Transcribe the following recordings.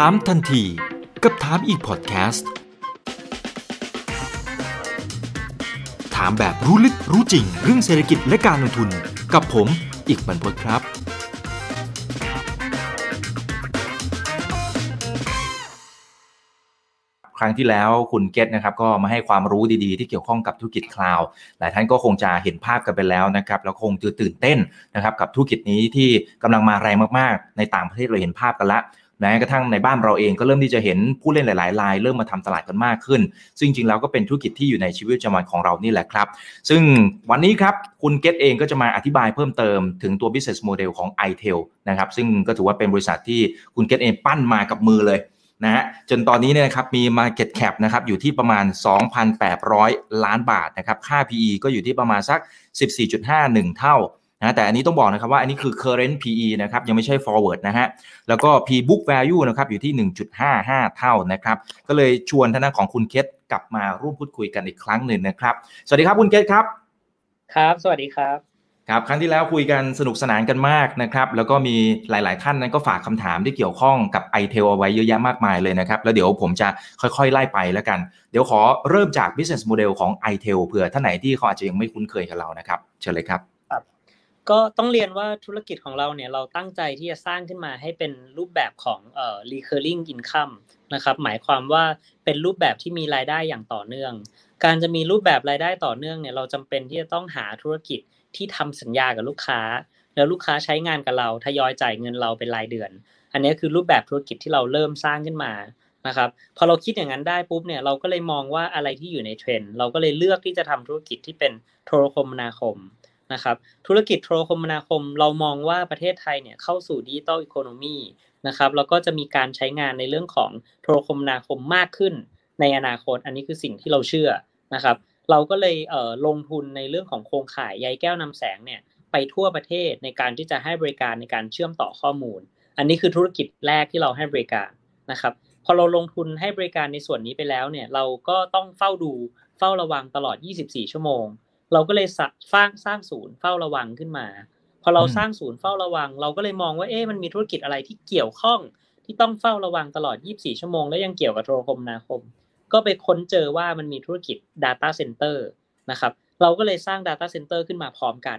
ถามทันที กับถามอีกพอดแคสต์ ถามแบบรู้ลึกรู้จริง เรื่องเศรษฐกิจและการลงทุนกับผมอีกบรรพตครับ ครั้งที่แล้วคุณเกตนะครับ ก็มาให้ความรู้ดีๆ ที่เกี่ยวข้องกับธุรกิจคลาวด์หลายท่านก็คงจะเห็นภาพกันไปแล้วนะครับ แล้วคงจะตื่นเต้นนะครับ กับธุรกิจนี้ที่กำลังมาแรงมากๆ ในต่างประเทศเราเห็นภาพกันแล้ว แม้กระทั่งในบ้านเราเองก็เริ่มที่จะเห็นผู้เล่นหลายๆรายเริ่มมาทำตลาดกันมากขึ้น ซึ่งจริงๆแล้วก็เป็นธุรกิจที่อยู่ในชีวิตประจำวันของเรานี่แหละครับ ซึ่งวันนี้ครับคุณเกตเองก็จะมาอธิบายเพิ่มเติมถึงตัว business model ของ i t e l นะครับซึ่งก็ถือว่าเป็นบริษัทที่คุณเกตเองปั้นมากับมือเลยนะฮะจนตอนนี้เนี่ยนะครับมี Market Cap นะครับอยู่ที่ประมาณ 2,800 ล้านบาทนะครับค่า PE ก็อยู่ที่ประมาณสัก 14.51 เท่า นะแต่อันนี้ต้องบอกนะครับว่าอันนี้คือ current PE นะครับยังไม่ใช่ forward นะฮะแล้วก็ P book value นะครับอยู่ที่ 1.55 เท่านะครับก็เลยชวนท่านของคุณเคสกลับมาร่วมพูดคุยกันอีกครั้งหนึ่งนะครับสวัสดีครับคุณเคสครับ ครับ สวัสดีครับครับครั้งที่แล้วคุยกันสนุกสนานกันมากนะครับแล้วก็มีหลาย ๆ ท่านนั้นก็ฝากคำถามที่เกี่ยวข้องกับ i t e l เอาไว้เยอะแยะมากมายเลยนะครับ แล้วเดี๋ยวผมจะค่อย ๆ ไล่ไปแล้วกัน เดี๋ยวขอเริ่มจาก business model ของ i t e l เผื่อท่านไหนที่เขาอาจจะยังไม่คุ้นเคยกับเรานะครับ เชิญเลยครับ ก็ต้องเรียนว่าธุรกิจของเราเนี่ยเราตั้งใจที่จะสร้างขึ้นมาให้เป็นรูปแบบของเอ่อ recurring income นะครับหมายความว่าเป็นรูปแบบที่มีรายได้อย่างต่อเนื่อง การจะมีรูปแบบรายได้ต่อเนื่องเนี่ยเราจำเป็นที่จะต้องหาธุรกิจที่ทำสัญญากับลูกค้า แล้วลูกค้าใช้งานกับเราทยอยจ่ายเงินเราเป็นรายเดือน อันนี้คือรูปแบบธุรกิจที่เราเริ่มสร้างขึ้นมานะครับพอเราคิดอย่างนั้นได้ปุ๊บเนี่ยเราก็เลยมองว่าอะไรที่อยู่ในเทรนด์เราก็เลยเลือกที่จะทำธุรกิจที่เป็นโทรคมนาคม นะครับธุรกิจโทรคมนาคมเรามองว่าประเทศไทยเนี่ยเข้าสู่ digital economy นะครับแล้วก็จะมีการใช้งานในเรื่องของโทรคมนาคมมากขึ้นในอนาคต อันนี้คือสิ่งที่เราเชื่อนะครับเราก็เลยลงทุนในเรื่องของโครงข่ายใยแก้วนำแสงเนี่ยไปทั่วประเทศในการที่จะให้บริการในการเชื่อมต่อข้อมูล อันนี้คือธุรกิจแรกที่เราให้บริการนะครับพอเราลงทุนให้บริการในส่วนนี้ไปแล้วเนี่ยเราก็ต้องเฝ้าดูเฝ้าระวังตลอด 24 ชั่วโมง เราก็เลยสร้างสร้างศูนย์เฝ้าระวังขึ้นมา พอเราสร้างศูนย์เฝ้าระวัง เราก็เลยมองว่าเอ๊ะมันมีธุรกิจอะไรที่เกี่ยวข้องที่ต้องเฝ้าระวังตลอด 24 ชั่วโมง แล้วยังเกี่ยวกับโทรคมนาคม ก็ไปค้นเจอว่ามันมีธุรกิจ Data Center นะครับ เราก็เลยสร้าง Data Center ขึ้นมาพร้อมกัน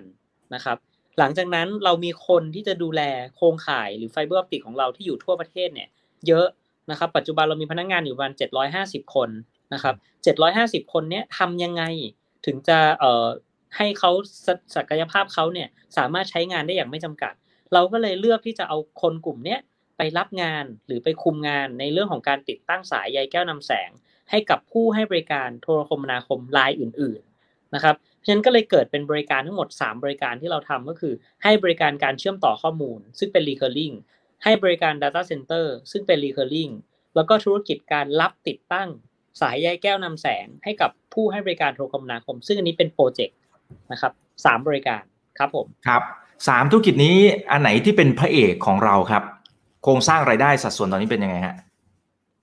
นะครับ หลังจากนั้นเรามีคนที่จะดูแลโครงข่ายหรือ fiber optic ของเราที่อยู่ทั่วประเทศเนี่ย เยอะนะครับ ปัจจุบันเรามีพนักงานอยู่ประมาณ 750 คนนะครับ 750 คนเนี้ยทำยังไง ถึงจะเอ่อให้เขาศักยภาพเขาเนี่ยสามารถใช้งานได้อย่างไม่จำกัด เราก็เลยเลือกที่จะเอาคนกลุ่มเนี้ยไปรับงานหรือไปคุมงานในเรื่องของการติดตั้งสายใยแก้วนำแสง ให้กับผู้ให้บริการโทรคมนาคมรายอื่น ๆนะครับฉะนั้นก็เลยเกิดเป็นบริการทั้งหมด 3 บริการที่เราทำก็คือ ให้บริการการเชื่อมต่อข้อมูล ซึ่งเป็น recurring ให้บริการ data center ซึ่งเป็น recurring แล้วก็ธุรกิจการรับติดตั้ง สายใยแก้วนำแสงให้กับผู้ให้บริการโทรคมนาคม ซึ่งอันนี้เป็นโปรเจกต์นะครับสามบริการครับผมครับสามธุรกิจนี้อันไหนที่เป็นพระเอกของเราครับ โครงสร้างรายได้สัดส่วนตอนนี้เป็นยังไงฮะ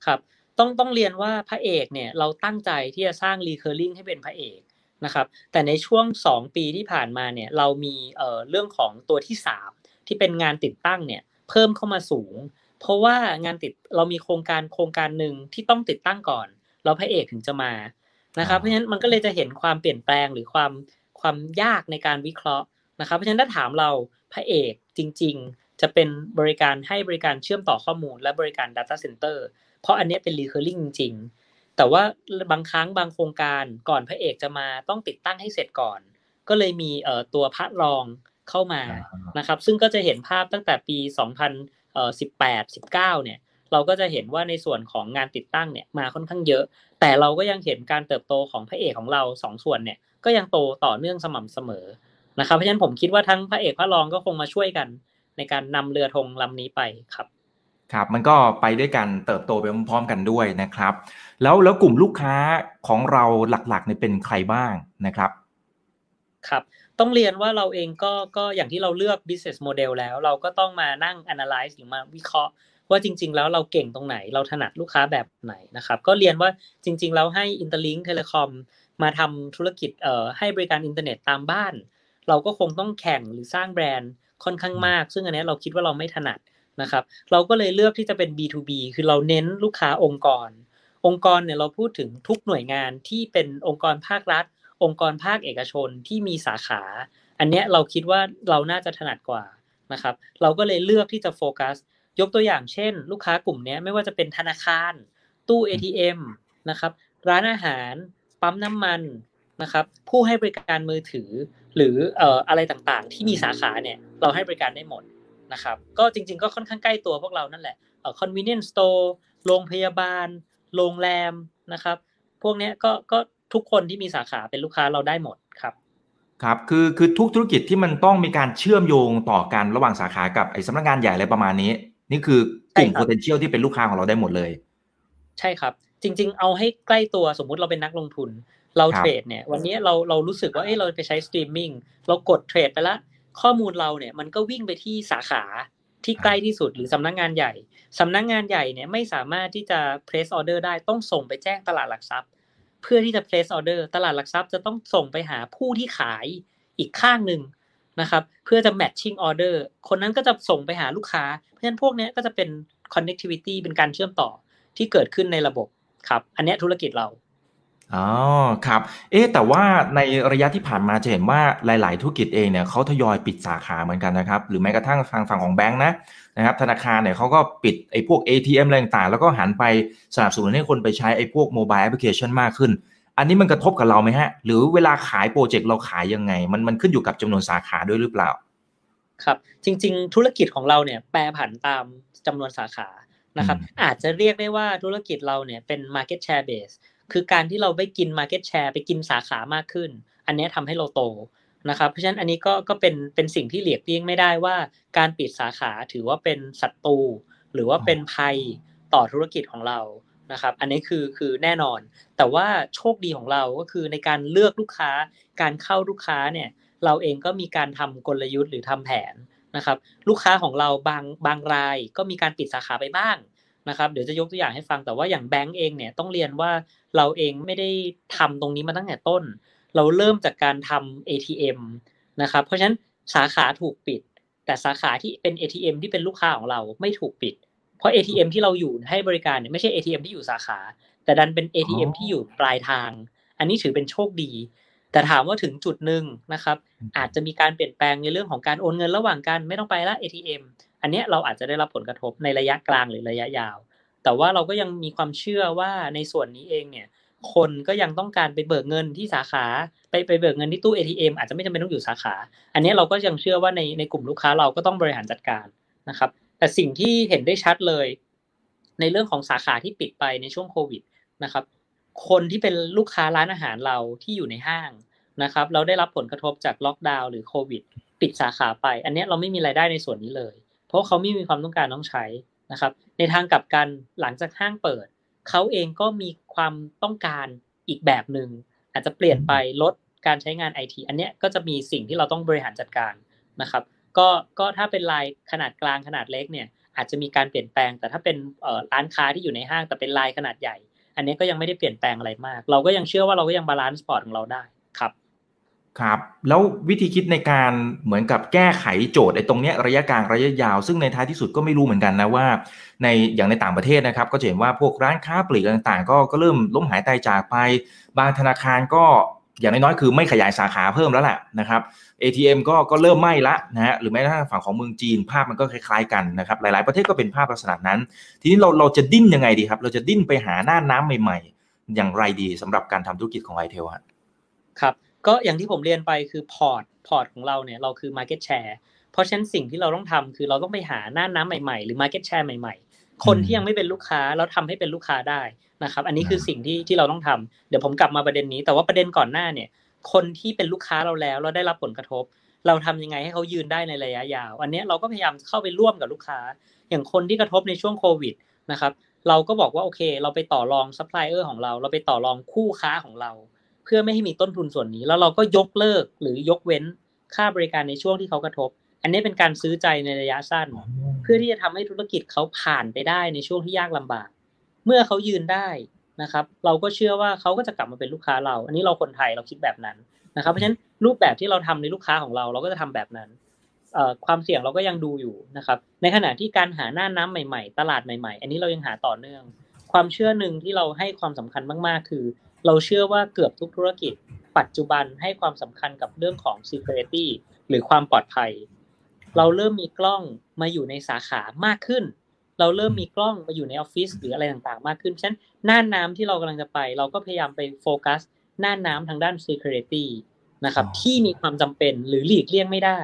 ครับ ต้องต้องเรียนว่าพระเอกเนี่ยเราตั้งใจที่จะสร้าง recurring ให้เป็นพระเอกนะครับ แต่ในช่วง 2 ปีที่ผ่านมาเนี่ยเรามีเอ่อเรื่องของตัวที่ 3 ที่เป็นงานติดตั้งเนี่ยเพิ่มเข้ามาสูง เพราะว่างานติดเรามีโครงการโครงการหนึ่งที่ต้องติดตั้งก่อน เราพระเอกถึงจะมานะครับ เพราะฉะนั้นมันก็เลยจะเห็นความเปลี่ยนแปลงหรือความความยากในการวิเคราะห์นะครับ เพราะฉะนั้นถ้าถามเราพระเอกจริง ๆ จะเป็นบริการให้บริการเชื่อมต่อข้อมูล และบริการ Data Center เพราะอันนี้เป็น recurring จริงๆแต่ว่าบางครั้งบางโครงการก่อนพระเอกจะมาต้องติดตั้งให้เสร็จก่อน ก็เลยมีเอ่อตัวพระรองเข้ามานะครับ ซึ่งก็จะเห็นภาพตั้งแต่ปี 2018 19เนี่ย เราก็จะเห็นว่าในส่วนของงานติดตั้งเนี่ยมาค่อนข้างเยอะ แต่เราก็ยังเห็นการเติบโตของพระเอกของเราสองส่วนเนี่ยก็ยังโตต่อเนื่องสม่ำเสมอนะครับเพราะฉะนั้นผมคิดว่าทั้งพระเอกพระรองก็คงมาช่วยกัน ในการนำเรือธงลำนี้ไปครับครับมันก็ไปด้วยกันเติบโตไปพร้อมๆกันด้วยนะครับ แล้วแล้วกลุ่มลูกค้าของเราหลักๆเนี่ยเป็นใครบ้างนะครับครับต้องเรียนว่าเราเองก็ก็อย่างที่เราเลือก business model แล้ว เราก็ต้องมานั่ง analyze หรือมาวิเคราะห์ ว่าจริง ๆ แล้วเราเก่งตรงไหน เราถนัดลูกค้าแบบไหนนะครับ ก็เรียนว่าจริง ๆ แล้วให้ Interlink Telecom มาทำธุรกิจเอ่อให้บริการอินเทอร์เน็ตตามบ้าน เราก็คงต้องแข่งหรือสร้างแบรนด์ค่อนข้างมาก ซึ่งอันนี้เราคิดว่าเราไม่ถนัดนะครับ เราก็เลยเลือกที่จะเป็น B2B คือเราเน้นลูกค้าองค์กร องค์กรเนี่ยเราพูดถึงทุกหน่วยงานที่เป็นองค์กรภาครัฐ องค์กรภาคเอกชนที่มีสาขา อันเนี้ยเราคิดว่าเราน่าจะถนัดกว่านะครับ เราก็เลยเลือกที่จะโฟกัส ยกตัวอย่างเช่น ลูกค้ากลุ่มนี้ไม่ว่าจะเป็นธนาคาร ตู้ ATM นะครับ ร้านอาหาร ปั๊มน้ำมันนะครับ ผู้ให้บริการมือถือ หรือเอ่ออะไรต่างๆ ที่มีสาขาเนี่ยเราให้บริการได้หมดนะครับ ก็จริง ๆ ก็ค่อนข้างใกล้ตัวพวกเรานั่นแหละเอ่อ convenience store โรงพยาบาล โรงแรมนะครับ พวกเนี้ยก็ก็ทุกคนที่มีสาขาเป็นลูกค้าเราได้หมดครับครับคือคือทุกธุรกิจที่มันต้องมีการเชื่อมโยงต่อกันระหว่างสาขากับไอ้สำนักงานใหญ่อะไรประมาณนี้ นี่คือกลุ่มใช่ครับ potential ที่เป็นลูกค้าของเราได้หมดเลย ใช่ครับ จริง ๆ เอาให้ใกล้ตัวสมมุติเราเป็นนักลงทุน เราครับเทรดเนี่ย วันนี้เราเรารู้สึกว่าเอ้ยเราไปใช้สตรีมมิ่งเรากดเทรดไปละ ข้อมูลเราเนี่ยมันก็วิ่งไปที่สาขาที่ใกล้ที่สุดหรือสำนักงานใหญ่สำนักงานใหญ่เนี่ยไม่สามารถที่จะ place order ได้ต้องส่งไปแจ้งตลาดหลักทรัพย์ เพื่อที่จะ place order ตลาดหลักทรัพย์จะต้องส่งไปหาผู้ที่ขายอีกข้างหนึ่ง นะครับเพื่อจะ matching order คนนั้นก็จะส่งไปหาลูกค้า เพราะฉะนั้นพวกนี้ก็จะเป็น connectivity เป็นการเชื่อมต่อที่เกิดขึ้นในระบบครับอันนี้ธุรกิจเราอ๋อครับ เอ๊แต่ว่าในระยะที่ผ่านมาจะเห็นว่าหลาย ๆ ธุรกิจเองเนี่ยเขาทยอยปิดสาขาเหมือนกันนะครับ หรือแม้กระทั่งทางฝั่งของแบงค์นะนะครับ ธนาคารเนี่ยเขาก็ปิดไอ้พวก ATM อะไรต่างๆ แล้วก็หันไปสนับสนุนให้คนไปใช้ไอ้พวก mobile application มากขึ้น อันนี้มันกระทบกับเราไหมฮะ หรือเวลาขายโปรเจกต์เราขายยังไง มันมันขึ้นอยู่กับจำนวนสาขาด้วยหรือเปล่า ครับ จริง ๆ ธุรกิจของเราเนี่ยแปรผันตามจำนวนสาขานะครับอืมอาจจะเรียกได้ว่าธุรกิจเราเนี่ยเป็น market share base คือการที่เราไปกิน market share ไปกินสาขามากขึ้น อันเนี้ยทำให้เราโตนะครับ เพราะฉะนั้นอันนี้ก็ก็เป็นเป็นสิ่งที่เหลียกเลี่ยงไม่ได้ว่า การปิดสาขาถือว่าเป็นศัตรูหรือว่าเป็นภัยต่อธุรกิจของเรา นะครับ อันนี้คือคือแน่นอน แต่ว่าโชคดีของเราก็คือในการเลือกลูกค้า การเข้าลูกค้าเนี่ย เราเองก็มีการทำกลยุทธ์หรือทำแผนนะครับ ลูกค้าของเราบางบางรายก็มีการปิดสาขาไปบ้างนะครับ เดี๋ยวจะยกตัวอย่างให้ฟัง แต่ว่าอย่างแบงก์เองเนี่ยต้องเรียนว่าเราเองไม่ได้ทำตรงนี้มาตั้งแต่ต้น เราเริ่มจากการทำ ATM นะครับ เพราะฉะนั้นสาขาถูกปิด แต่สาขาที่เป็น ATM ที่เป็นลูกค้าของเราไม่ถูกปิด เพราะ ATM ที่เราอยู่ให้บริการเนี่ยไม่ใช่ ATM ที่อยู่สาขา แต่ดันเป็น ATM อ๋อที่อยู่ปลายทาง อันนี้ถือเป็นโชคดี แต่ถามว่าถึงจุดหนึ่งนะครับ อาจจะมีการเปลี่ยนแปลงในเรื่องของการโอนเงินระหว่างกันไม่ต้องไปละ ATM อันเนี้ยเราอาจจะได้รับผลกระทบในระยะกลางหรือระยะยาว แต่ว่าเราก็ยังมีความเชื่อว่าในส่วนนี้เองเนี่ยคนก็ยังต้องการไปเบิกเงินที่สาขาไปไปเบิกเงินที่ตู้ ATM อาจจะไม่จำเป็นต้องอยู่สาขา อันเนี้ยเราก็ยังเชื่อว่าในในกลุ่มลูกค้าเราก็ต้องบริหารจัดการนะครับ แต่สิ่งที่เห็นได้ชัดเลย ในเรื่องของสาขาที่ปิดไปในช่วงโควิดนะครับ คนที่เป็นลูกค้าร้านอาหารเราที่อยู่ในห้างนะครับ เราได้รับผลกระทบจากล็อกดาวน์หรือโควิด ปิดสาขาไป อันนี้เราไม่มีรายได้ในส่วนนี้เลย เพราะเขาไม่มีความต้องการต้องใช้นะครับ ในทางกลับกันหลังจากห้างเปิด เขาเองก็มีความต้องการอีกแบบหนึ่งอาจจะเปลี่ยนไปลดการใช้งานไอทีอันเนี้ยก็จะมีสิ่งที่เราต้องบริหารจัดการนะครับ ก็ก็ถ้าเป็นรายขนาดกลางขนาดเล็กเนี่ยอาจจะมีการเปลี่ยนแปลง แต่ถ้าเป็นร้านค้าที่อยู่ในห้างแต่เป็นรายขนาดใหญ่ อันนี้ก็ยังไม่ได้เปลี่ยนแปลงอะไรมาก เราก็ยังเชื่อว่าเราก็ยัง balance port ของเราได้ครับครับ แล้ววิธีคิดในการเหมือนกับแก้ไขโจทย์ไอ้ตรงเนี้ยระยะกลางระยะยาว ซึ่งในท้ายที่สุดก็ไม่รู้เหมือนกันนะว่า ในอย่างในต่างประเทศนะครับ ก็จะเห็นว่าพวกร้านค้าปลีกต่างๆ ก็ก็เริ่มล้มหายตายจากไป บางธนาคารก็ อย่างน้อยๆคือไม่ขยายสาขาเพิ่มแล้วแหละนะครับ ATM ก็ก็เริ่มไม่ละนะฮะหรือแม้กระทั่งฝั่งของเมืองจีนภาพมันก็คล้ายๆกันนะครับหลายๆประเทศก็เป็นภาพลักษณะนั้น ทีนี้เราเราจะดิ้นยังไงดีครับ เราจะดิ้นไปหาน่านน้ำใหม่ ๆ อย่างไรดีสำหรับการทำธุรกิจของ ITEL ฮะครับก็อย่างที่ผมเรียนไปคือ port port ของเราเนี่ยเราคือ Market Share เพราะฉะนั้นสิ่งที่เราต้องทำคือเราต้องไปหาน่านน้ำใหม่ๆ หรือ Market Share ใหม่ๆ คนที่ยังไม่เป็นลูกค้าแล้วทำให้เป็นลูกค้าได้นะครับ อันนี้คือสิ่งที่ที่เราต้องทำเดี๋ยวผมกลับมาประเด็นนี้ แต่ว่าประเด็นก่อนหน้าเนี่ย คนที่เป็นลูกค้าเราแล้วเราได้รับผลกระทบ เราทำยังไงให้เขายืนได้ในระยะยาว อันเนี้ยเราก็พยายามเข้าไปร่วมกับลูกค้า อย่างคนที่กระทบในช่วงโควิดนะครับเราก็บอกว่าโอเค เราไปต่อรองซัพพลายเออร์ของเรา เราไปต่อรองคู่ค้าของเรา เพื่อไม่ให้มีต้นทุนส่วนนี้ แล้วเราก็ยกเลิกหรือยกเว้นค่าบริการในช่วงที่เขากระทบ อันนี้เป็นการซื้อใจในระยะสั้น เพื่อที่จะทำให้ธุรกิจเขาผ่านไปได้ในช่วงที่ยากลำบาก เมื่อเขายืนได้นะครับ เราก็เชื่อว่าเขาก็จะกลับมาเป็นลูกค้าเรา อันนี้เราคนไทยเราคิดแบบนั้นนะครับ เพราะฉะนั้นรูปแบบที่เราทำในลูกค้าของเราเราก็จะทำแบบนั้นความเสี่ยงเราก็ยังดูอยู่นะครับ ในขณะที่การหาหน้าน้ำใหม่ๆ ตลาดใหม่ๆ อันนี้เรายังหาต่อเนื่อง ความเชื่อหนึ่งที่เราให้ความสำคัญมากๆ คือ เราเชื่อว่าเกือบทุกธุรกิจ ปัจจุบันให้ความสำคัญกับเรื่องของ security หรือความปลอดภัย เราเริ่มมีกล้องมาอยู่ในสาขามากขึ้น เราเริ่มมีกล้องมาอยู่ในออฟฟิศหรืออะไรต่างๆ มากขึ้น ฉะนั้นหน้าน้ำที่เรากำลังจะไป เราก็พยายามไปโฟกัสหน้าน้ำทางด้าน security นะครับที่มีความจำเป็นหรือหลีกเลี่ยงไม่ได้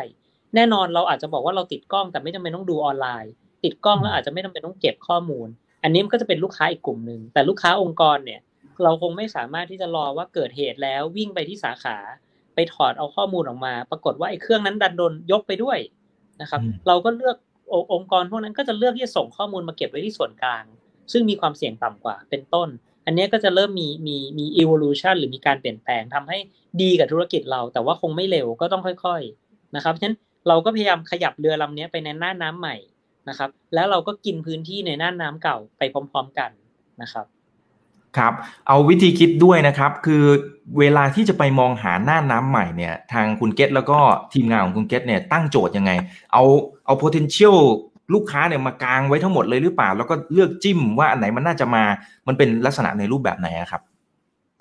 แน่นอนเราอาจจะบอกว่าเราติดกล้องแต่ไม่จำเป็นต้องดูออนไลน์ ติดกล้องแล้วอาจจะไม่จำเป็นต้องเก็บข้อมูล อันนี้มันก็จะเป็นลูกค้าอีกกลุ่มหนึ่งแต่ลูกค้าองค์กรเนี่ยเราคงไม่สามารถที่จะรอว่าเกิดเหตุแล้ววิ่งไปที่สาขา ไปถอดเอาข้อมูลออกมา ปรากฏว่าไอ้เครื่องนั้นดันโดนยกไปด้วย นะครับ เราก็เลือกองค์กรพวกนั้นก็จะเลือกที่จะส่งข้อมูลมาเก็บไว้ที่ส่วนกลาง ซึ่งมีความเสี่ยงต่ำกว่าเป็นต้น อันนี้ก็จะเริ่มมีมีมี evolution หรือมีการเปลี่ยนแปลงทำให้ดีกับธุรกิจเรา แต่ว่าคงไม่เร็วก็ต้องค่อย ๆนะครับฉะนั้นเราก็พยายามขยับเรือลำนี้ไปในหน้าน้ำใหม่นะครับ แล้วเราก็กินพื้นที่ในหน้าน้ำเก่าไปพร้อม ๆ กันนะครับ ครับเอาวิธีคิดด้วยนะครับ คือเวลาที่จะไปมองหาหน้าน้ำใหม่เนี่ยทางคุณเกตแล้วก็ทีมงานของคุณเกตเนี่ยตั้งโจทย์ยังไง เอาเอา potential ลูกค้าเนี่ยมากางไว้ทั้งหมดเลยหรือเปล่า แล้วก็เลือกจิ้มว่าอันไหนมันน่าจะมา มันเป็นลักษณะในรูปแบบไหนครับ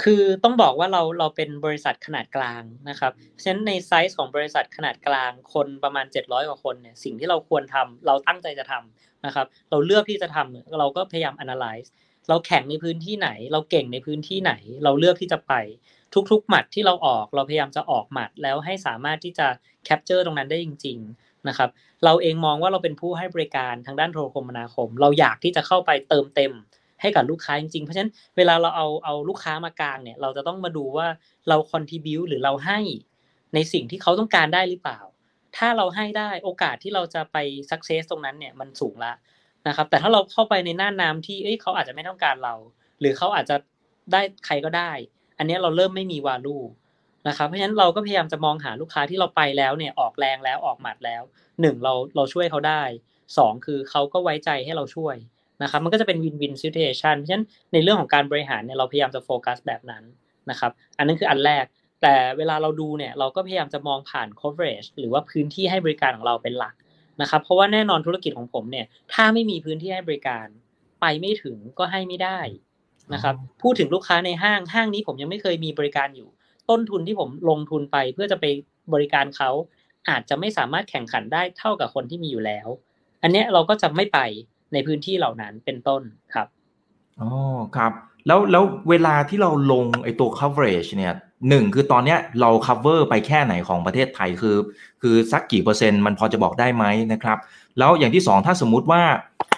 คือต้องบอกว่าเราเราเป็นบริษัทขนาดกลางนะครับฉะนั้นในไซส์ของบริษัทขนาดกลางคนประมาณ 700กว่าคนเนี่ยสิ่งที่เราควรทำเราตั้งใจจะทำนะครับ เราเลือกที่จะทำเราก็พยายาม analyze เราแข่งในพื้นที่ไหน เราเก่งในพื้นที่ไหน เราเลือกที่จะไป ทุกๆหมัดที่เราออกเราพยายามจะออกหมัดแล้วให้สามารถที่จะแคปเจอร์ตรงนั้นได้จริง ๆนะครับ เราเองมองว่าเราเป็นผู้ให้บริการทางด้านโทรคมนาคม เราอยากที่จะเข้าไปเติมเต็มให้กับลูกค้าจริงๆ เพราะฉะนั้นเวลาเราเอาเอาลูกค้ามากลางเนี่ย เราจะต้องมาดูว่าเราคอนทิบิวหรือเราให้ในสิ่งที่เขาต้องการได้หรือเปล่า ถ้าเราให้ได้โอกาสที่เราจะไปสักเซสตรงนั้นเนี่ยมันสูงละ นะครับ แต่ถ้าเราเข้าไปในหน้าน้ำที่เอ้ยเขาอาจจะไม่ต้องการเรา หรือเขาอาจจะได้ใครก็ได้ อันนี้เราเริ่มไม่มีวาลูนะครับเพราะฉะนั้นเราก็พยายามจะมองหาลูกค้าที่เราไปแล้วเนี่ยออกแรงแล้วออกหมัดแล้วหนึ่งเราเราช่วยเขาได้สองคือเขาก็ไว้ใจให้เราช่วยนะครับ มันก็จะเป็นวินวินซิเ u ชันเพราะฉะนั้นในเรื่องของการบริหารเนี่ยเราพยายามจะโฟกัสแบบนั้นนะครับ อันนั้นคืออันแรก แต่เวลาเราดูเนี่ยเราก็พยายามจะมองผ่าน coverage หรือว่าพื้นที่ให้บริการของเราเป็นหลัก นะครับ เพราะว่าแน่นอนธุรกิจของผมเนี่ย ถ้าไม่มีพื้นที่ให้บริการ ไปไม่ถึงก็ให้ไม่ได้นะครับ พูดถึงลูกค้าในห้างห้างนี้ผมยังไม่เคยมีบริการอยู่ ต้นทุนที่ผมลงทุนไปเพื่อจะไปบริการเขาอาจจะไม่สามารถแข่งขันได้เท่ากับคนที่มีอยู่แล้ว อันนี้เราก็จะไม่ไปในพื้นที่เหล่านั้นเป็นต้นครับอ๋อครับ แล้วแล้วเวลาที่เราลงไอตัว coverage เนี่ย หนึ่งคือตอนเนี้ยเรา cover ไปแค่ไหนของประเทศไทยคือ คือสักกี่เปอร์เซ็นต์มันพอจะบอกได้ไหมนะครับ แล้วอย่างที่สองถ้าสมมุติว่า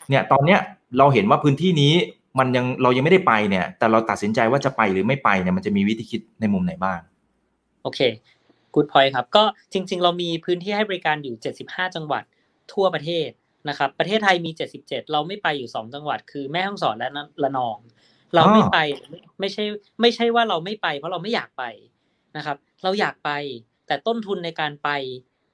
เนี่ยตอนเนี้ยเราเห็นว่าพื้นที่นี้มันยังเรายังไม่ได้ไปเนี่ย แต่เราตัดสินใจว่าจะไปหรือไม่ไปเนี่ยมันจะมีวิธีคิดในมุมไหนบ้างโอเค good point ครับก็จริง ๆ เรามีพื้นที่ให้บริการอยู่ 75 จังหวัดทั่วประเทศนะครับ ประเทศไทยมี 77 เราไม่ไปอยู่ 2 จังหวัด คือแม่ฮ่องสอนและระนอง เราไม่ไปไม่ใช่ไม่ใช่ว่าเราไม่ไป เพราะเราไม่อยากไปนะครับ เราอยากไปแต่ต้นทุนในการไป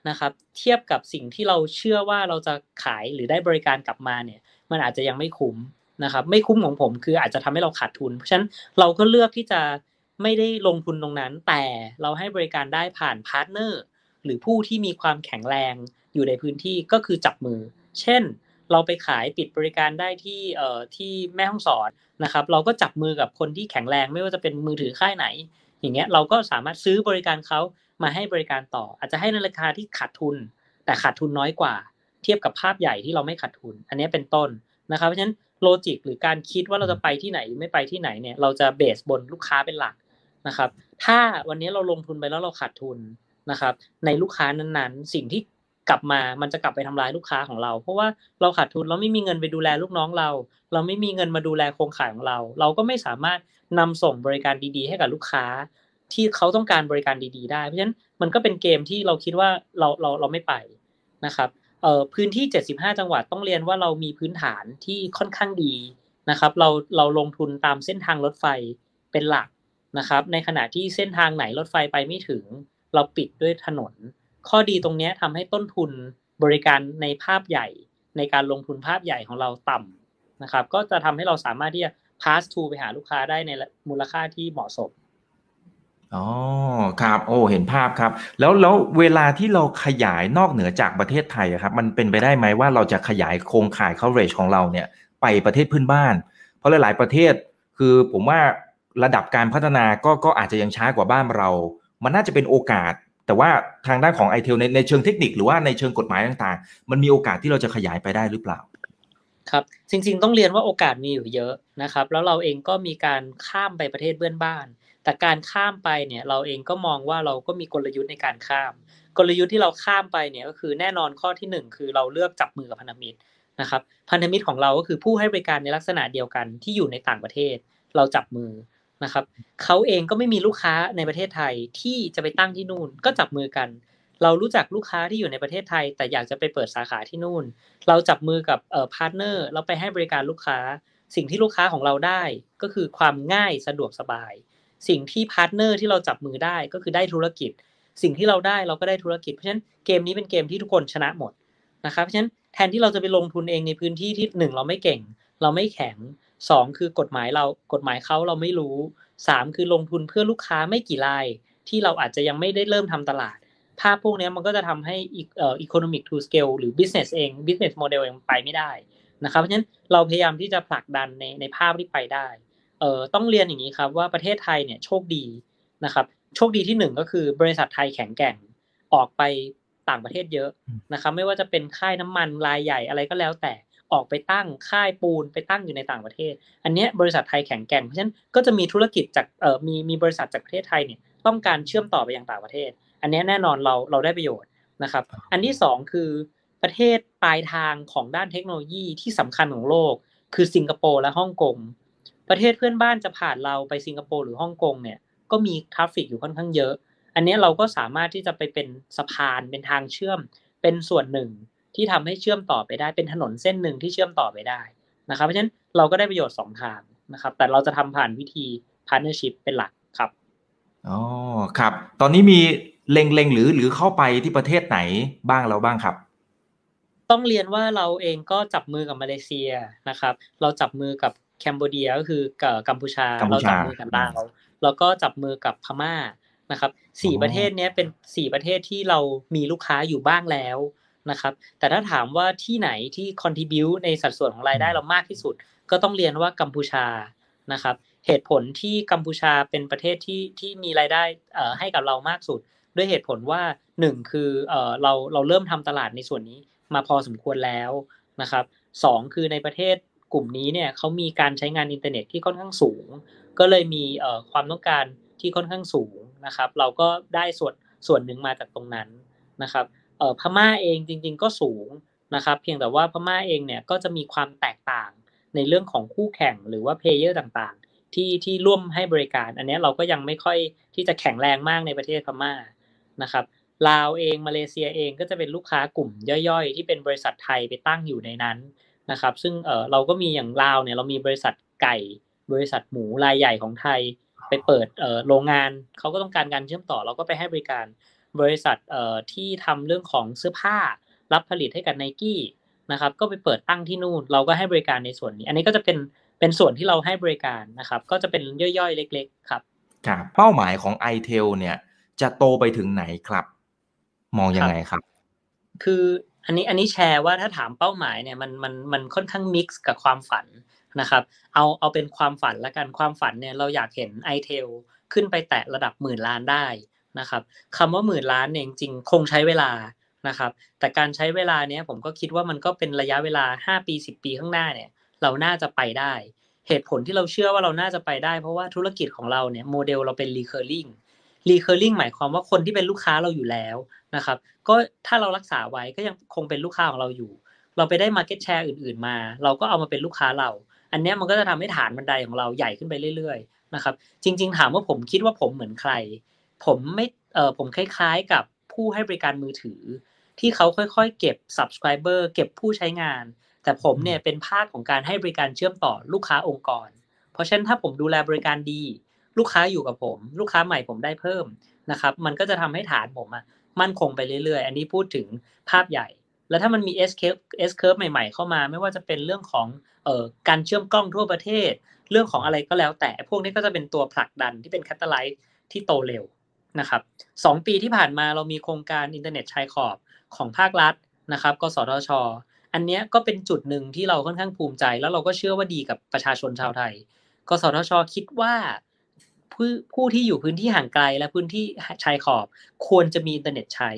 นะครับ เทียบกับสิ่งที่เราเชื่อว่าเราจะขายหรือได้บริการกลับมาเนี่ย มันอาจจะยังไม่คุ้มนะครับ ไม่คุ้มของผมคืออาจจะทำให้เราขาดทุน เพราะฉะนั้นเราก็เลือกที่จะไม่ได้ลงทุนตรงนั้น แต่เราให้บริการได้ผ่าน partnerหรือผู้ที่มีความแข็งแรงอยู่ในพื้นที่ก็คือจับมือ เช่น เราไปขายปิดบริการได้ที่เอ่อที่แม่ห้องสอนนะครับ เราก็จับมือกับคนที่แข็งแรงไม่ว่าจะเป็นมือถือค่ายไหน อย่างเงี้ยเราก็สามารถซื้อบริการเขามาให้บริการต่อ อาจจะให้ในราคาที่ขาดทุน แต่ขาดทุนน้อยกว่า เทียบกับภาพใหญ่ที่เราไม่ขาดทุน อันนี้เป็นต้นนะครับเพราะฉะนั้นโลจิกหรือการคิดว่าเราจะไปที่ไหนหรือไม่ไปที่ไหนเนี่ยเราจะเบสบนลูกค้าเป็นหลักนะครับ ถ้าวันนี้เราลงทุนไปแล้วเราขาดทุนนะครับ ในลูกค้านั้นๆ สิ่งที่ กลับมามันจะกลับไปทำลายลูกค้าของเรา เพราะว่าเราขาดทุนเราไม่มีเงินไปดูแลลูกน้องเรา เราไม่มีเงินมาดูแลโครงข่ายของเรา เราก็ไม่สามารถนำส่งบริการดีๆ ให้กับลูกค้า ที่เขาต้องการบริการดี ๆ ได้เพราะฉะนั้นมันก็เป็นเกมที่เราคิดว่าเราเราเราไม่ไปนะครับเอ่อพื้นที่ 75 จังหวัดต้องเรียนว่าเรามีพื้นฐานที่ค่อนข้างดีนะครับ เราเราลงทุนตามเส้นทางรถไฟเป็นหลักนะครับ ในขณะที่เส้นทางไหนรถไฟไปไม่ถึง เราปิดด้วยถนน ข้อดีตรงนี้ทำให้ต้นทุนบริการในภาพใหญ่ ในการลงทุนภาพใหญ่ของเราต่ำนะครับ ก็จะทำให้เราสามารถที่จะ pass to ไปหาลูกค้าได้ในมูลค่าที่เหมาะสมอ๋อครับ โอ้เห็นภาพครับ แล้วแล้วเวลาที่เราขยายนอกเหนือจากประเทศไทยครับ มันเป็นไปได้ไหมว่าเราจะขยายโครงข่าย coverage ของเราเนี่ยไปประเทศเพื่อนบ้าน เพราะหลาย ๆ ประเทศ คือผมว่าระดับการพัฒนาก็ก็อาจจะยังช้ากว่าบ้านเรา มันน่าจะเป็นโอกาส แต่ว่าทางด้านของไอเทลในในเชิงเทคนิคหรือว่าในเชิงกฎหมายต่างๆ มันมีโอกาสที่เราจะขยายไปได้หรือเปล่า ครับ จริง ๆ ต้องเรียนว่าโอกาสมีอยู่เยอะนะครับ แล้วเราเองก็มีการข้ามไปประเทศเพื่อนบ้าน แต่การข้ามไปเนี่ยเราเองก็มองว่าเราก็มีกลยุทธ์ในการข้าม กลยุทธ์ที่เราข้ามไปเนี่ยก็คือแน่นอนข้อที่ 1 คือเราเลือกจับมือกับพันธมิตรนะครับพันธมิตรของเราก็คือผู้ให้บริการในลักษณะเดียวกันที่อยู่ในต่างประเทศ เราจับมือ นะครับเขาเองก็ไม่มีลูกค้าในประเทศไทยที่จะไปตั้งที่นู่น ก็จับมือกัน เรารู้จักลูกค้าที่อยู่ในประเทศไทย แต่อยากจะไปเปิดสาขาที่นู่น เราจับมือกับเอ่อ partner เราไปให้บริการลูกค้า สิ่งที่ลูกค้าของเราได้ก็คือความง่ายสะดวกสบาย สิ่งที่ partner ที่เราจับมือได้ก็คือได้ธุรกิจ สิ่งที่เราได้เราก็ได้ธุรกิจเพราะฉะนั้นเกมนี้เป็นเกมที่ทุกคนชนะหมดนะครับเพราะฉะนั้นแทนที่เราจะไปลงทุนเองในพื้นที่ที่หนึ่งเราไม่เก่ง เราไม่แข็ง สองคือกฎหมายเรากฎหมายเขาเราไม่รู้สามคือลงทุนเพื่อลูกค้าไม่กี่ราย ที่เราอาจจะยังไม่ได้เริ่มทำตลาด ภาพพวกนี้มันก็จะทำให้เอ่อ economic to scale หรือ business เอง business model เองไปไม่ได้นะครับเพราะฉะนั้นเราพยายามที่จะผลักดันในในภาพที่ไปได้เอ่อต้องเรียนอย่างนี้ครับว่าประเทศไทยเนี่ยโชคดีนะครับโชคดีที่หนึ่งก็คือบริษัทไทยแข็งแกร่งออกไปต่างประเทศเยอะนะครับไม่ว่าจะเป็นค่ายน้ำมันรายใหญ่อะไรก็แล้วแต่ ออกไปตั้งค่ายปูนไปตั้งอยู่ในต่างประเทศ อันนี้บริษัทไทยแข็งแกร่งเพราะฉะนั้นก็จะมีธุรกิจจากเอ่อมีมีบริษัทจากประเทศไทยเนี่ยต้องการเชื่อมต่อไปยังต่างประเทศ อันนี้แน่นอนเราเราได้ประโยชน์นะครับ อันที่สองคือประเทศปลายทางของด้านเทคโนโลยีที่สำคัญของโลก คือสิงคโปร์และฮ่องกงประเทศเพื่อนบ้านจะผ่านเราไปสิงคโปร์หรือฮ่องกงเนี่ยก็มีทราฟฟิกอยู่ค่อนข้างเยอะ อันนี้เราก็สามารถที่จะไปเป็นสะพานเป็นทางเชื่อมเป็นส่วนหนึ่ง ที่ทำให้เชื่อมต่อไปได้เป็นถนนเส้นหนึ่งที่เชื่อมต่อไปได้นะครับเพราะฉะนั้นเราก็ได้ประโยชน์2ทางนะครับ แต่เราจะทำผ่านวิธี partnership เป็นหลักครับอ๋อครับ ตอนนี้มีเล็งๆหรือหรือเข้าไปที่ประเทศไหนบ้างแล้วบ้างครับ ต้องเรียนว่าเราเองก็จับมือกับมาเลเซียนะครับ เราจับมือกับแคนเบเดียก็คือกับกัมพูชาเราจับมือกับลาวแล้วก็จับมือกับพม่านะครับสี่ประเทศนี้เป็นสี่ประเทศที่เรามีลูกค้าอยู่บ้างแล้ว นะครับ แต่ถ้าถามว่าที่ไหนที่ contribute ในสัดส่วนของรายได้เรามากที่สุด ก็ต้องเรียนว่ากัมพูชานะครับ เหตุผลที่กัมพูชาเป็นประเทศที่ที่มีรายได้ให้กับเรามากสุด ด้วยเหตุผลว่า1คือเราเราเริ่มทำตลาดในส่วนนี้มาพอสมควรแล้วนะครับสองคือในประเทศกลุ่มนี้เนี่ยเขามีการใช้งานอินเทอร์เน็ตที่ค่อนข้างสูง ก็เลยมีความต้องการที่ค่อนข้างสูงนะครับ เราก็ได้ส่วนส่วนหนึ่งมาจากตรงนั้นนะครับ พม่าเองจริง ๆ ก็สูงนะครับ เพียงแต่ว่าพม่าเองเนี่ยก็จะมีความแตกต่างในเรื่องของคู่แข่งหรือว่า player ต่างๆ ที่ที่ร่วมให้บริการ อันนี้เราก็ยังไม่ค่อยที่จะแข็งแรงมากในประเทศพม่านะครับลาวเองมาเลเซียเองก็จะเป็นลูกค้ากลุ่มย่อยๆ ที่เป็นบริษัทไทยไปตั้งอยู่ในนั้นนะครับ ซึ่งเออเราก็มีอย่างลาวเนี่ยเรามีบริษัทไก่ บริษัทหมูรายใหญ่ของไทย ไปเปิดเออโรงงานเขาก็ต้องการการเชื่อมต่อเราก็ไปให้บริการ บริษัทเอ่อที่ทำเรื่องของเสื้อผ้ารับผลิตให้กับไนกี้นะครับ ก็ไปเปิดตั้งที่นู่น เราก็ให้บริการในส่วนนี้ อันนี้ก็จะเป็นเป็นส่วนที่เราให้บริการนะครับ ก็จะเป็นย่อยๆ เล็ก ๆ ครับครับเป้าหมายของ i t เทลเนี่ย จะโตไปถึงไหนครับ มองยังไงครับ คืออันนี้อันนี้แชร์ว่าถ้าถามเป้าหมายเนี่ยมันมันมันค่อนข้างมิกซ์กับความฝันนะครับ เอาเอาเป็นความฝันละกันความฝันเนี่ยเราอยากเห็น i t เทลขึ้นไปแตะระดับหมื่นล้านได้ นะครับคำว่าหมื่นล้านเนี่ยจริงคงใช้เวลานะครับ แต่การใช้เวลาเนี้ยผมก็คิดว่ามันก็เป็นระยะเวลา 5 ปี 10 ปีข้างหน้าเนี่ย เราน่าจะไปได้ เหตุผลที่เราเชื่อว่าเราน่าจะไปได้ เพราะว่าธุรกิจของเราเนี่ยโมเดลเราเป็น recurring recurring หมายความว่าคนที่เป็นลูกค้าเราอยู่แล้วนะครับก็ถ้าเรารักษาไว้ก็ยังคงเป็นลูกค้าของเราอยู่ เราไปได้ market share อื่น ๆ มา เราก็เอามาเป็นลูกค้าเรา อันนี้มันก็จะทำให้ฐานบันไดของเราใหญ่ขึ้นไปเรื่อยๆนะครับจริง ๆ ถามว่าผมคิดว่าผมเหมือนใคร ผมไม่เออผมคล้ายๆกับผู้ให้บริการมือถือ ที่เขาค่อยๆ เก็บ subscriber เก็บผู้ใช้งาน แต่ผมเนี่ยเป็นภาคของการให้บริการเชื่อมต่อลูกค้าองค์กร เพราะฉะนั้นถ้าผมดูแลบริการดี ลูกค้าอยู่กับผม ลูกค้าใหม่ผมได้เพิ่มนะครับ มันก็จะทำให้ฐานผมอะมั่นคงไปเรื่อยๆ อันนี้พูดถึงภาพใหญ่ แล้วถ้ามันมี S curve S curve ใหม่ ๆ เข้ามา ไม่ว่าจะเป็นเรื่องของเอ่อการเชื่อมกล้องทั่วประเทศ เรื่องของอะไรก็แล้วแต่พวกนี้ก็จะเป็นตัวผลักดันที่เป็นแคตตาไลท์ที่โตเร็ว นะครับสองปีที่ผ่านมาเรามีโครงการอินเทอร์เน็ตชายขอบของภาครัฐนะครับกสทช อันนี้ก็เป็นจุดหนึ่งที่เราค่อนข้างภูมิใจ แล้วเราก็เชื่อว่าดีกับประชาชนชาวไทย กสทช คิดว่าผู้ผู้ที่อยู่พื้นที่ห่างไกลและพื้นที่ชายขอบควรจะมีอินเทอร์เน็ตใช้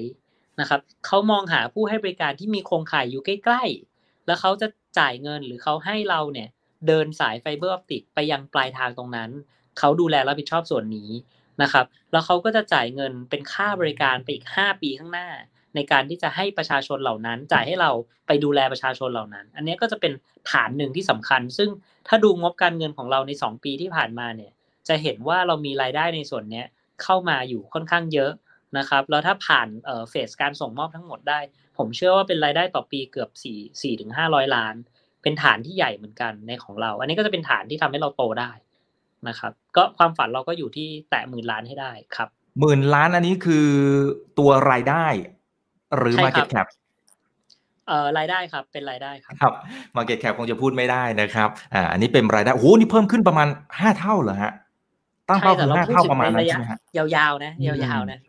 นะครับเขามองหาผู้ให้บริการที่มีโครงข่ายอยู่ใกล้ ๆ แล้วเขาจะจ่ายเงินหรือเขาให้เราเนี่ยเดินสายไฟเบอร์ออปติกไปยังปลายทางตรงนั้น เขาดูแลรับผิดชอบส่วนนี้ นะครับ แล้วเขาก็จะจ่ายเงินเป็นค่าบริการไปอีก 5 ปีข้างหน้า ในการที่จะให้ประชาชนเหล่านั้น จ่ายให้เราไปดูแลประชาชนเหล่านั้น อันนี้ก็จะเป็นฐานหนึ่งที่สำคัญ ซึ่งถ้าดูงบการเงินของเราใน 2 ปีที่ผ่านมาเนี่ย จะเห็นว่าเรามีรายได้ในส่วนนี้เข้ามาอยู่ค่อนข้างเยอะนะครับ แล้วถ้าผ่าน phase การส่งมอบทั้งหมดได้ ผมเชื่อว่าเป็นรายได้ต่อปีเกือบ4 4ถึง500 ล้าน เป็นฐานที่ใหญ่เหมือนกันในของเรา อันนี้ก็จะเป็นฐานที่ทำให้เราโตได้ นะครับ ก็ความฝันเราก็อยู่ที่แตะหมื่นล้านให้ได้ครับหมื่นล้านอันนี้คือตัวรายได้ หรือ Market Cap เอ่อรายได้ครับเป็นรายได้ครับครับ Market Cap คงจะพูดไม่ได้นะครับอ่าอันนี้เป็นรายได้โอ้โหนี่เพิ่มขึ้นประมาณห้าเท่าเหรอฮะตั้งเป้าคือห้าเท่าประมาณนั้นใช่ไหมฮะยาวๆนะยาวๆนะ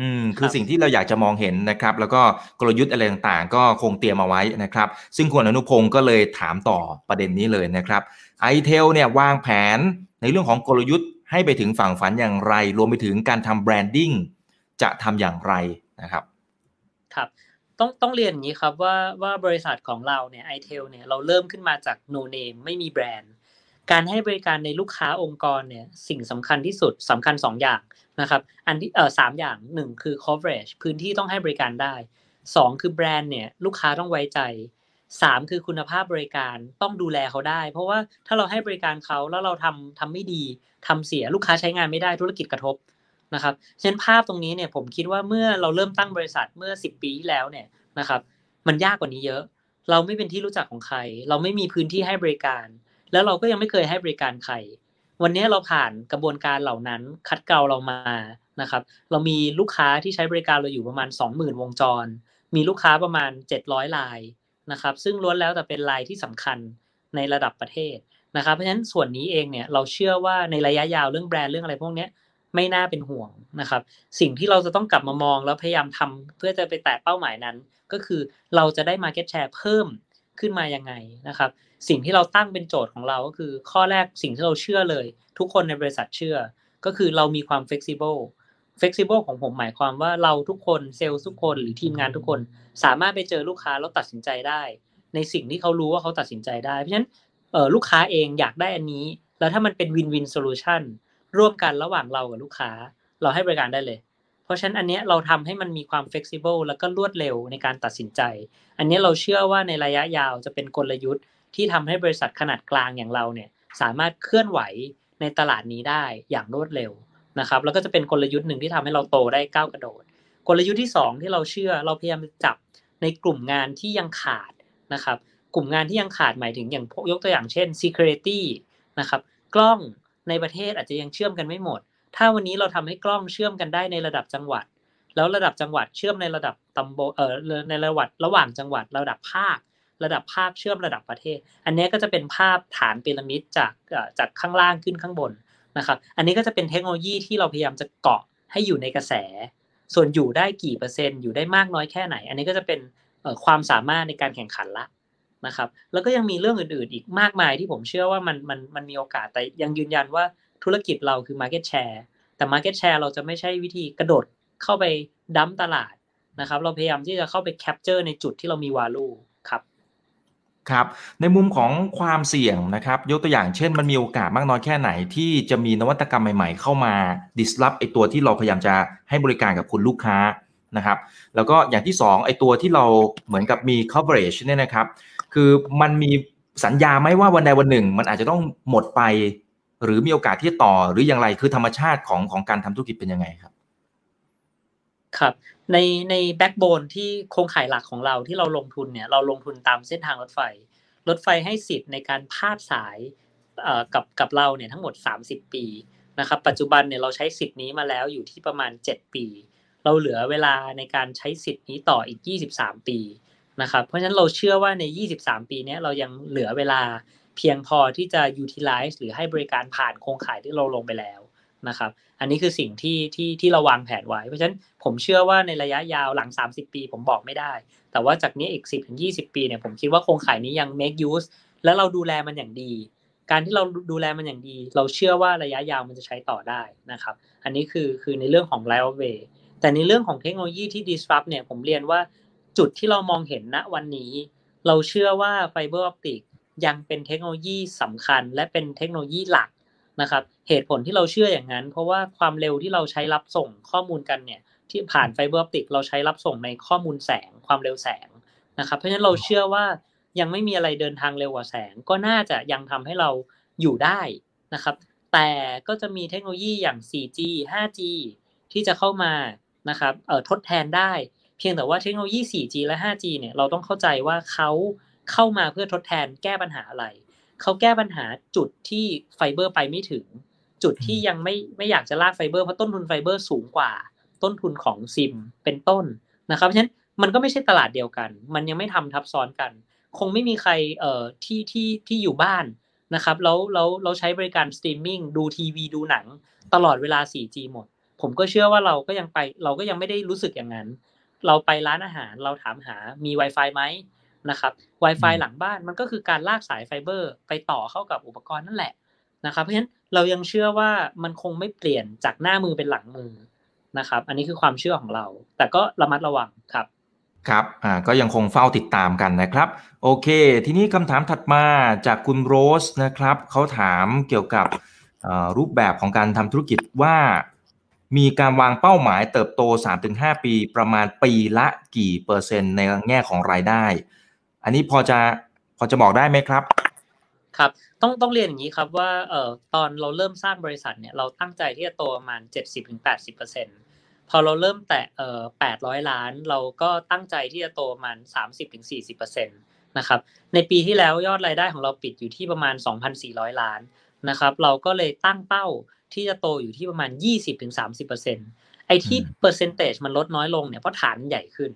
อืมคือสิ่งที่เราอยากจะมองเห็นนะครับ แล้วก็กลยุทธ์อะไรต่างๆ ก็คงเตรียมเอาไว้นะครับ ซึ่งคุณอนุพงศ์ก็เลยถามต่อประเด็นนี้เลยนะครับ ITEL เนี่ยวางแผน ในเรื่องของกลยุทธ์ให้ไปถึงฝั่งฝันอย่างไร รวมไปถึงการทำ branding จะทำอย่างไรนะครับ ครับต้องต้องเรียนอย่างนี้ครับว่าว่าบริษัทของเราเนี่ย ITEL เนี่ยเราเริ่มขึ้นมาจาก no name ไม่มีแบรนด์ การให้บริการในลูกค้าองค์กรเนี่ยสิ่งสำคัญที่สุดสำคัญ 2 อย่างนะครับอันที่เออสามอย่างหนึ่งคือ coverage พื้นที่ต้องให้บริการได้สองคือแบรนด์เนี่ยลูกค้าต้องไว้ใจ สามคือคุณภาพบริการต้องดูแลเขาได้ เพราะว่าถ้าเราให้บริการเขาแล้วเราทำทำไม่ดีทำเสียลูกค้าใช้งานไม่ได้ธุรกิจกระทบนะครับเช่นภาพตรงนี้เนี่ยผมคิดว่าเมื่อเราเริ่มตั้งบริษัทเมื่อ 10 ปีที่แล้วเนี่ยนะครับ มันยากกว่านี้เยอะ เราไม่เป็นที่รู้จักของใคร เราไม่มีพื้นที่ให้บริการ แล้วเราก็ยังไม่เคยให้บริการใคร วันนี้เราผ่านกระบวนการเหล่านั้น คัดเกลาเรามานะครับ เรามีลูกค้าที่ใช้บริการเราอยู่ประมาณ 20,000 วงจร มีลูกค้าประมาณ 700ราย นะครับ ซึ่งล้วนแล้วแต่เป็นรายที่สำคัญในระดับประเทศนะครับ เพราะฉะนั้นส่วนนี้เองเนี่ยเราเชื่อว่าในระยะยาวเรื่องแบรนด์เรื่องอะไรพวกนี้ไม่น่าเป็นห่วงนะครับ สิ่งที่เราจะต้องกลับมามองแล้วพยายามทำเพื่อจะไปแตะเป้าหมายนั้น ก็คือเราจะได้ Market Share เพิ่มขึ้นมายังไงนะครับ สิ่งที่เราตั้งเป็นโจทย์ของเราก็คือข้อแรกสิ่งที่เราเชื่อเลย ทุกคนในบริษัทเชื่อ ก็คือเรามีความ flexible flexible ของผมหมายความว่าเราทุกคนเซลล์ทุกคนหรือทีมงานทุกคน สามารถไปเจอลูกค้าแล้วตัดสินใจได้ ในสิ่งที่เขารู้ว่าเขาตัดสินใจได้ เพราะฉะนั้นลูกค้าเองอยากได้อันนี้ แล้วถ้ามันเป็น win-win solution ร่วมกันระหว่างเรากับลูกค้า เราให้บริการได้เลย เพราะฉะนั้นอันนี้เราทำให้มันมีความ flexible แล้วก็รวดเร็วในการตัดสินใจ อันนี้เราเชื่อว่าในระยะยาวจะเป็นกลยุทธ์ที่ทำให้บริษัทขนาดกลางอย่างเราเนี่ยสามารถเคลื่อนไหวในตลาดนี้ได้อย่างรวดเร็ว นะครับ แล้วก็จะเป็นกลยุทธ์หนึ่งที่ทำให้เราโตได้ก้าวกระโดด กลยุทธ์ที่ 2 ที่เราเชื่อเราพยายามจับในกลุ่มงานที่ยังขาดนะครับ กลุ่มงานที่ยังขาดหมายถึงอย่างยกตัวอย่างเช่น security นะครับ กล้องในประเทศอาจจะยังเชื่อมกันไม่หมด ถ้าวันนี้เราทำให้กล้องเชื่อมกันได้ในระดับจังหวัด แล้วระดับจังหวัดเชื่อมในระดับตำบลเอ่อในระดับระหว่างจังหวัด ระดับภาค ระดับภาคเชื่อมระดับประเทศ อันนี้ก็จะเป็นภาพฐานพีระมิดจากจากข้างล่างขึ้นข้างบน นะครับ อันนี้ก็จะเป็นเทคโนโลยีที่เราพยายามจะเกาะให้อยู่ในกระแส ส่วนอยู่ได้กี่เปอร์เซ็นต์อยู่ได้มากน้อยแค่ไหน อันนี้ก็จะเป็นความสามารถในการแข่งขันละนะครับ แล้วก็ยังมีเรื่องอื่นๆ อีกมากมายที่ผมเชื่อว่ามันมันมันมีโอกาสแต่ยังยืนยันว่าธุรกิจเราคือ Market Share แต่ Market Share เราจะไม่ใช่วิธีกระโดดเข้าไปดั้มตลาดนะครับ เราพยายามที่จะเข้าไปแคปเจอร์ในจุดที่เรามีวาลู ครับในมุมของความเสี่ยงนะครับยกตัวอย่างเช่นมันมีโอกาสมากน้อยแค่ไหน ที่จะมีนวัตกรรมใหม่ๆ เข้ามา disrupt ไอตัวที่เราพยายามจะให้บริการกับคุณลูกค้านะครับแล้วก็อย่างที่2ไอตัวที่เราเหมือนกับมี coverage เนี่ยนะครับคือมันมีสัญญาไหมว่าวันใดวันหนึ่ง มันอาจจะต้องหมดไป หรือมีโอกาสที่ต่อหรืออย่างไรคือธรรมชาติของของการทำธุรกิจเป็นยังไงครับ ครับ ในในแบ็กโบนที่โครงข่ายหลักของเราที่เราลงทุนเนี่ยเราลงทุนตามเส้นทางรถไฟ รถไฟให้สิทธิ์ในการพาดสายกับกับเราเนี่ยทั้งหมด 30 ปีนะครับ ปัจจุบันเนี่ยเราใช้สิทธิ์นี้มาแล้วอยู่ที่ประมาณ 7 ปี เราเหลือเวลาในการใช้สิทธิ์นี้ต่ออีก 23 ปีนะครับ เพราะฉะนั้นเราเชื่อว่าใน 23 ปีนี้เรายังเหลือเวลาเพียงพอที่จะ utilize หรือให้บริการผ่านโครงข่ายที่เราลงไปแล้ว นะครับ อันนี้คือสิ่งที่ที่ที่เราวางแผนไว้ เพราะฉะนั้นผมเชื่อว่าในระยะยาวหลัง 30 ปี ผมบอกไม่ได้ แต่ว่าจากนี้อีก 10ถึง20 ปีเนี่ยผมคิดว่าโครงข่ายนี้ยัง make use แล้วเราดูแลมันอย่างดี การที่เราดูแลมันอย่างดี เราเชื่อว่าระยะยาวมันจะใช้ต่อได้นะครับ อันนี้คือคือในเรื่องของ right of way แต่ในเรื่องของเทคโนโลยีที่ disrupt เนี่ยผมเรียนว่าจุดที่เรามองเห็นณวันนี้ เราเชื่อว่าไฟเบอร์ออปติกยังเป็นเทคโนโลยีสำคัญ และเป็นเทคโนโลยีหลัก นะครับ เหตุผลที่เราเชื่ออย่างนั้น เพราะว่าความเร็วที่เราใช้รับส่งข้อมูลกันเนี่ย ที่ผ่านไฟเบอร์ออปติกเราใช้รับส่งในข้อมูลแสง ความเร็วแสงนะครับ เพราะฉะนั้นเราเชื่อว่ายังไม่มีอะไรเดินทางเร็วกว่าแสง ก็น่าจะยังทำให้เราอยู่ได้นะครับ แต่ก็จะมีเทคโนโลยีอย่าง 4G 5G ที่จะเข้ามานะครับเอ่อทดแทนได้ เพียงแต่ว่าเทคโนโลยี 4G และ 5G เนี่ยเราต้องเข้าใจว่าเขาเข้ามาเพื่อทดแทนแก้ปัญหาอะไร เขาแก้ปัญหาจุดที่ไฟเบอร์ไปไม่ถึง จุดที่ยังไม่ไม่อยากจะลากไฟเบอร์เพราะต้นทุนไฟเบอร์สูงกว่า ต้นทุนของซิมเป็นต้นนะครับเพราะฉะนั้นมันก็ไม่ใช่ตลาดเดียวกัน มันยังไม่ทำทับซ้อนกัน คงไม่มีใครเอ่อที่ที่ที่อยู่บ้านนะครับแล้วแล้วเราใช้บริการสตรีมมิ่งดูทีวีดูหนัง ตลอดเวลา 4G หมด ผมก็เชื่อว่าเราก็ยังไปเราก็ยังไม่ได้รู้สึกอย่างนั้น เราไปร้านอาหารเราถามหามี Wi-Fi ไหม นะครับ Wi-Fi หลังบ้านมันก็คือการลากสายไฟเบอร์ ไปต่อเข้ากับอุปกรณ์นั่นแหละนะครับ เพราะฉะนั้นเรายังเชื่อว่ามันคงไม่เปลี่ยนจากหน้ามือเป็นหลังมือนะครับ อันนี้คือความเชื่อของเรา แต่ก็ระมัดระวังครับครับ อ่า ก็ยังคงเฝ้าติดตามกันนะครับ โอเค ทีนี้คำถามถัดมาจากคุณโรสนะครับ เขาถามเกี่ยวกับรูปแบบของการทำธุรกิจว่า มีการวางเป้าหมายเติบโต 3-5 ปี ประมาณปีละกี่เปอร์เซ็นต์ในแง่ของรายได้ อันนี้พอจะพอจะบอกได้ไหมครับ ครับ ต้องต้องเรียนอย่างนี้ครับว่าเอ่อตอนเราเริ่มสร้างบริษัทเนี่ยเราตั้งใจที่จะโตประมาณ 70-80%เพอเราเริ่มแตะเอ่อ800 ล้าน เราก็ตั้งใจที่จะโตประมาณ 30-40%นะครับ ในปีที่แล้วยอดรายได้ของเราปิดอยู่ที่ประมาณ 2,400 ล้านนะครับ เราก็เลยตั้งเป้าที่จะโตอยู่ที่ประมาณ 20-30%ไอ้ที่เปอร์เซนเตจมันลดน้อยลงเนี่ยเพราะฐานใหญ่ขึ้น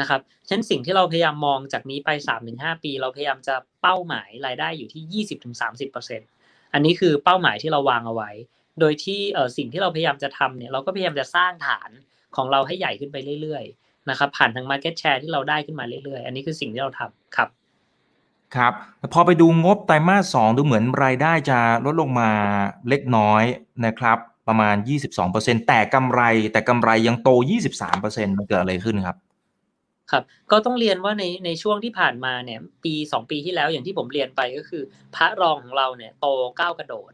นะครับฉะนั้นสิ่งที่เราพยายามมองจากนี้ไป 3-5 ปี เราพยายามจะเป้าหมายรายได้อยู่ที่ 20-30%อันนี้คือเป้าหมายที่เราวางเอาไว้ โดยที่เออสิ่งที่เราพยายามจะทำเนี่ยเราก็พยายามจะสร้างฐานของเราให้ใหญ่ขึ้นไปเรื่อยๆนะครับผ่านทาง Market Share ที่เราได้ขึ้นมาเรื่อยๆ อันนี้คือสิ่งที่เราทำครับครับพอไปดูงบไตรมาสสองดูเหมือนรายได้จะลดลงมาเล็กน้อยนะครับประมาณ 22%แต่กำไรแต่กำไรยังโต 23%มันเกิดอะไรขึ้นครับ ครับก็ต้องเรียนว่าในในช่วงที่ผ่านมาเนี่ยปีสองปีที่แล้วอย่างที่ผมเรียนไปก็คือ พระรองของเราเนี่ยโตก้าวกระโดด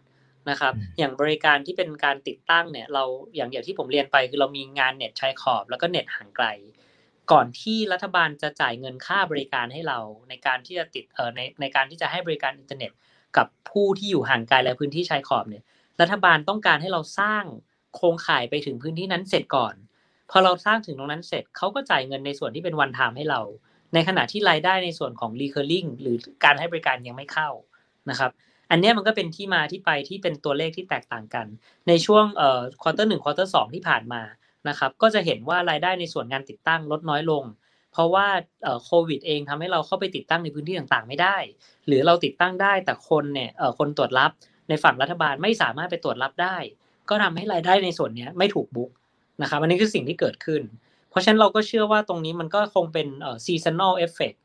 นะครับ อย่างบริการที่เป็นการติดตั้งเนี่ยเราอย่างอย่างที่ผมเรียนไปคือเรามีงานเน็ตชายขอบ แล้วก็เน็ตห่างไกล ก่อนที่รัฐบาลจะจ่ายเงินค่าบริการให้เราในการที่จะติดเอ่อในในการที่จะให้บริการอินเทอร์เน็ต กับผู้ที่อยู่ห่างไกลและพื้นที่ชายขอบเนี่ยรัฐบาลต้องการให้เราสร้างโครงข่ายไปถึงพื้นที่นั้นเสร็จก่อน พอเราสร้างถึงตรงนั้นเสร็จเขาก็จ่ายเงินในส่วนที่เป็น one time ให้เรา ในขณะที่รายได้ในส่วนของ recurring หรือการให้บริการยังไม่เข้านะครับ อันนี้มันก็เป็นที่มาที่ไปที่เป็นตัวเลขที่แตกต่างกัน ในช่วงเอ่อ quarter หนึ่ง quarter สองที่ผ่านมานะครับ ก็จะเห็นว่ารายได้ในส่วนงานติดตั้งลดน้อยลง เพราะว่าเอ่อโควิดเองทำให้เราเข้าไปติดตั้งในพื้นที่ต่างๆ ไม่ได้ หรือเราติดตั้งได้แต่คนเนี่ยเอ่อคนตรวจรับในฝั่งรัฐบาลไม่สามารถไปตรวจรับได้ ก็ทำให้รายได้ในส่วนนี้ไม่ถูก book นะครับอันนี้คือสิ่งที่เกิดขึ้น เพราะฉะนั้นเราก็เชื่อว่าตรงนี้มันก็คงเป็นเอ่อ seasonal effect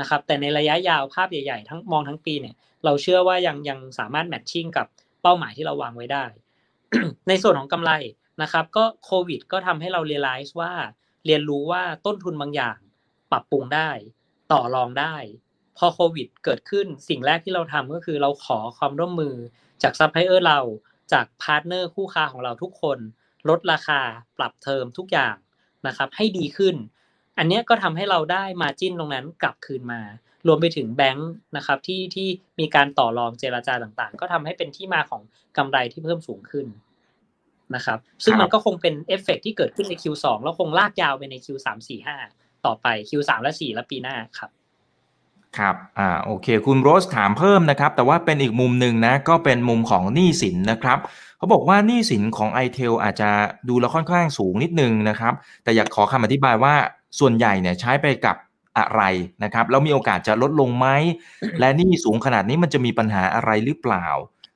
นะครับแต่ในระยะยาวภาพใหญ่ๆ ทั้งมองทั้งปีเนี่ยเราเชื่อว่ายังยังสามารถแมทชิ่งกับเป้าหมายที่เราวางไว้ได้ ในส่วนของกำไรนะครับ ก็โควิด ก็ทำให้เราเรียลไลซ์ว่า เรียนรู้ว่าต้นทุนบางอย่าง ปรับปรุงได้ ต่อรองได้ พอโควิด เกิดขึ้นสิ่งแรกที่เราทำก็คือเราขอความร่วมมือจากซัพพลายเออร์เราจาก partner คู่ค้าของเราทุกคน ลดราคาปรับเทอมทุกอย่างนะครับให้ดีขึ้น อันนี้ก็ทำให้เราได้ margin ตรงนั้นกลับคืนมา รวมไปถึงแบงค์นะครับที่ที่มีการต่อรองเจราจาต่างๆ ก็ทำให้เป็นที่มาของกำไรที่เพิ่มสูงขึ้นนะครับซึ่งมันก็คงเป็นเอฟเฟกที่เกิดขึ้นใน Q2 แล้วคงลากยาวไปใน Q3 4 5 ต่อไป Q3 และ 4 และปีหน้าครับครับ อ่า โอเค คุณโรสถามเพิ่มนะครับ แต่ว่าเป็นอีกมุมหนึ่งนะ ก็เป็นมุมของหนี้สินนะครับ เขาบอกว่านี่สินของ i t เทอาจจะดูแล้วค่อนข้างสูงนิดนึงนะครับ แต่อยากขอคำอธิบายว่าส่วนใหญ่เนี่ยใช้ไปกับอะไรนะครับแล้วมีโอกาสจะลดลงไหม และนี่สูงขนาดนี้มันจะมีปัญหาอะไรหรือเปล่า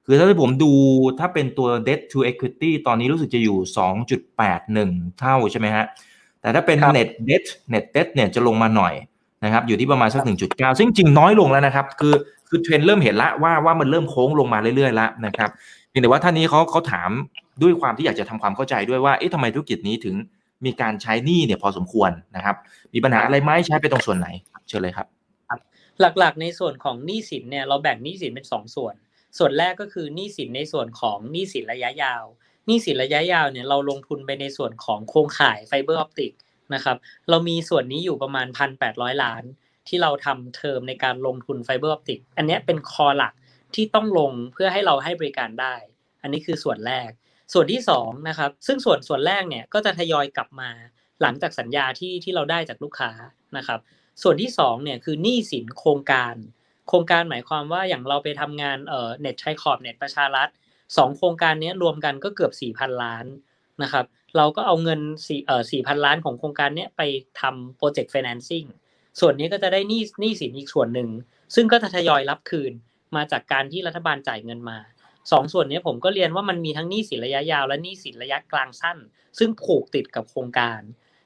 คืคือถ้าผมดูถ้าเป็นตัว debt to equity ตอนนี้รู้สึกจะอยู่ 2.81 เท่าใช่ไหมฮะ แต่ถ้าเป็น net debt net debt เนี่ยจะลงมาหน่อยนะครับอยู่ที่ประมาณสัก 1.9 ซึ่งจริงน้อยลงแล้วนะครับ คือคือเทรนเริ่มเห็นละว่าว่ามันเริ่มโค้งลงมาเรื่อยๆแล้วนะครับเพียงแต่ว่าท่านนี้เขาเขาถามด้วยความที่อยากจะทำความเข้าใจด้วยว่าเอ๊ะทำไมธุรกิจนี้ถึงมีการใช้หนี้เนี่ยพอสมควรนะครับ มีปัญหาอะไรไหมใช้ไปตรงส่วนไหน เชิญเลยครับ หลักๆ ในส่วนของหนี้สินเนี่ยเราแบ่งหนี้สินเป็น2ส่วน ส่วนแรกก็คือหนี้สินในส่วนของหนี้สินระยะยาวหนี้สินระยะยาวเนี่ยเราลงทุนไปในส่วนของโครงข่ายไฟเบอร์ออปติกนะครับเรามีส่วนนี้อยู่ประมาณ 1,800 ล้าน ที่เราทำเทอมในการลงทุนไฟเบอร์ออปติกอันนี้เป็น core หลัก ที่ต้องลงเพื่อให้เราให้บริการได้ อันนี้คือส่วนแรก ส่วนที่2นะครับซึ่งส่วนส่วนแรกเนี่ยก็จะทยอยกลับมาหลังจากสัญญาที่ที่เราได้จากลูกค้านะครับ ส่วนที่2เนี่ยคือหนี้สินโครงการ โครงการหมายความว่าอย่างเราไปทำงานเอ่อเน็ตชายขอบเน็ตประชารัฐสองโครงการนี้รวมกันก็เกือบ4,000ล้านนะครับ เราก็เอาเงินสี่เอ่อ4,000ล้านของโครงการนี้ไปทำโปรเจกต์ financing ส่วนนี้ก็จะได้หนี้หนี้สินอีกส่วนหนึ่ง ซึ่งก็จะทยอยรับคืน มาจากการที่รัฐบาลจ่ายเงินมาสองส่วนนี้ผมก็เรียนว่ามันมีทั้งหนี้สินระยะยาวและหนี้สินระยะกลางสั้น ซึ่งผูกติดกับโครงการ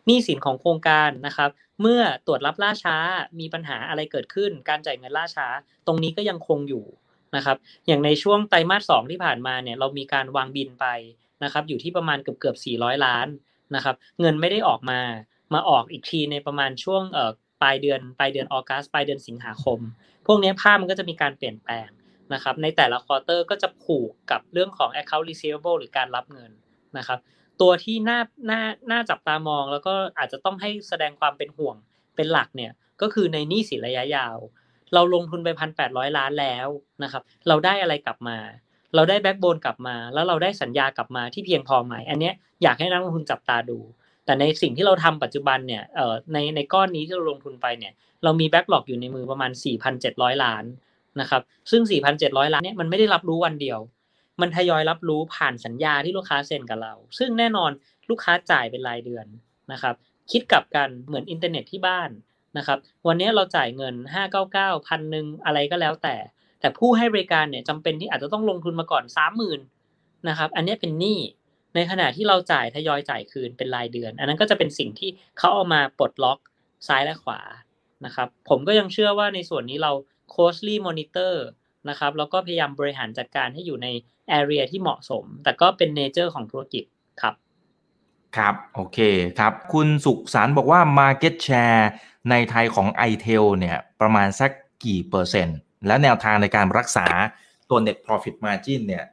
หนี้สินของโครงการนะครับ เมื่อตรวจรับล่าช้ามีปัญหาอะไรเกิดขึ้น การจ่ายเงินล่าช้า ตรงนี้ก็ยังคงอยู่นะครับ อย่างในช่วงไตรมาสสองที่ผ่านมาเนี่ยเรามีการวางบินไปนะครับ อยู่ที่ประมาณเกือบเกือบ400 ล้านนะครับ เงินไม่ได้ออกมามาออกอีกทีในประมาณช่วงปลายเดือนปลายเดือนออกัสปลายเดือนสิงหาคม พวกนี้ภาพมันก็จะมีการเปลี่ยนแปลงนะครับในแต่ละควอเตอร์ก็จะผูกกับเรื่องของ account receivable หรือการรับเงินนะครับ ตัวที่น่าน่าน่าจับตามองแล้วก็อาจจะต้องให้แสดงความเป็นห่วงเป็นหลักเนี่ยก็คือในหนี้สินระยะยาว เราลงทุนไปพันแปดร้อยล้านแล้วนะครับ เราได้อะไรกลับมา เราได้ backbone กลับมา แล้วเราได้สัญญากลับมาที่เพียงพอไหมอันเนี้ยอยากให้นักลงทุนจับตาดู แต่ในสิ่งที่เราทำปัจจุบันเนี่ยเอ่อในในก้อนนี้ที่เราลงทุนไปเนี่ยเรามี backlog อยู่ในมือประมาณ 4,700 ล้านนะครับซึ่ง 4,700 ล้านเนี่ยมันไม่ได้รับรู้วันเดียว มันทยอยรับรู้ผ่านสัญญาที่ลูกค้าเซ็นกับเรา ซึ่งแน่นอนลูกค้าจ่ายเป็นรายเดือนนะครับคิดกลับกันเหมือนอินเทอร์เน็ตที่บ้านนะครับวันนี้เราจ่ายเงิน 599พันหนึ่งอะไรก็แล้วแต่ แต่ผู้ให้บริการเนี่ยจำเป็นที่อาจจะต้องลงทุนมาก่อน 30,000นะครับอันนี้เป็นหนี้ ในขณะที่เราจ่ายทยอยจ่ายคืนเป็นรายเดือน อันนั้นก็จะเป็นสิ่งที่เขาเอามาปลดล็อกซ้ายและขวานะครับ ผมก็ยังเชื่อว่าในส่วนนี้เรา closely monitor นะครับแล้วก็พยายามบริหารจัดการให้อยู่ใน area ที่เหมาะสม แต่ก็เป็น nature ของธุรกิจครับครับ โอเคครับ คุณสุขสารบอกว่า Market Share ในไทยของ i t e l เนี่ยประมาณสักกี่เปอร์เซ็นต์ และแนวทางในการรักษาตัว Net Profit Margin เนี่ย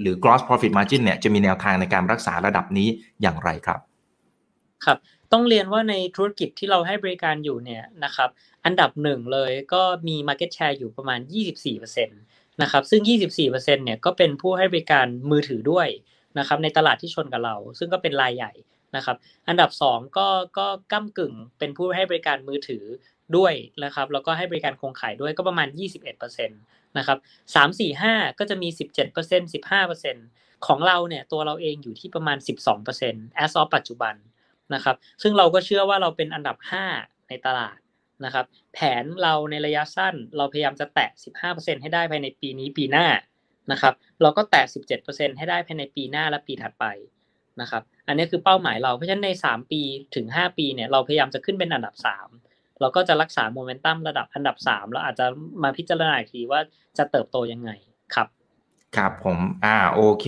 หรือ Gross Profit Margin เนี่ยจะมีแนวทางในการรักษาระดับนี้อย่างไรครับ ครับต้องเรียนว่าในธุรกิจที่เราให้บริการอยู่เนี่ยนะครับ อันดับหนึ่งเลยก็มี Market Share อยู่ประมาณ 24%นะครับ ซึ่ง 24%เนี่ยก็เป็นผู้ให้บริการมือถือด้วยนะครับในตลาดที่ชนกับเรา ซึ่งก็เป็นรายใหญ่นะครับ อันดับ2ก็ก็ก้ากึ่งเป็นผู้ให้บริการมือถือด้วยนะครับ แล้วก็ให้บริการโครงข่ายด้วยก็ประมาณ 21%นะครับ3 4 5ก็จะมี17% 15%ของเราเนี่ยตัวเราเองอยู่ที่ประมาณ12% as of ปัจจุบันนะครับซึ่งเราก็เชื่อว่าเราเป็นอันดับ5ในตลาดนะครับแผนเราในระยะสั้นเราพยายามจะแตะ 15%ให้ได้ภายในปีนี้ปีหน้านะครับเราก็แตะ 17%ให้ได้ภายในปีหน้าและปีถัดไปนะครับอันนี้คือเป้าหมายเราเพราะฉะนั้นใน 3 ปีถึง 5 ปีเนี่ยเราพยายามจะขึ้นเป็นอันดับ 3 เราก็จะรักษาโมเมนตัมระดับอันดับ3แล้วอาจจะมาพิจารณาอีกทีว่าจะเติบโตยังไงครับครับผมอ่าโอเค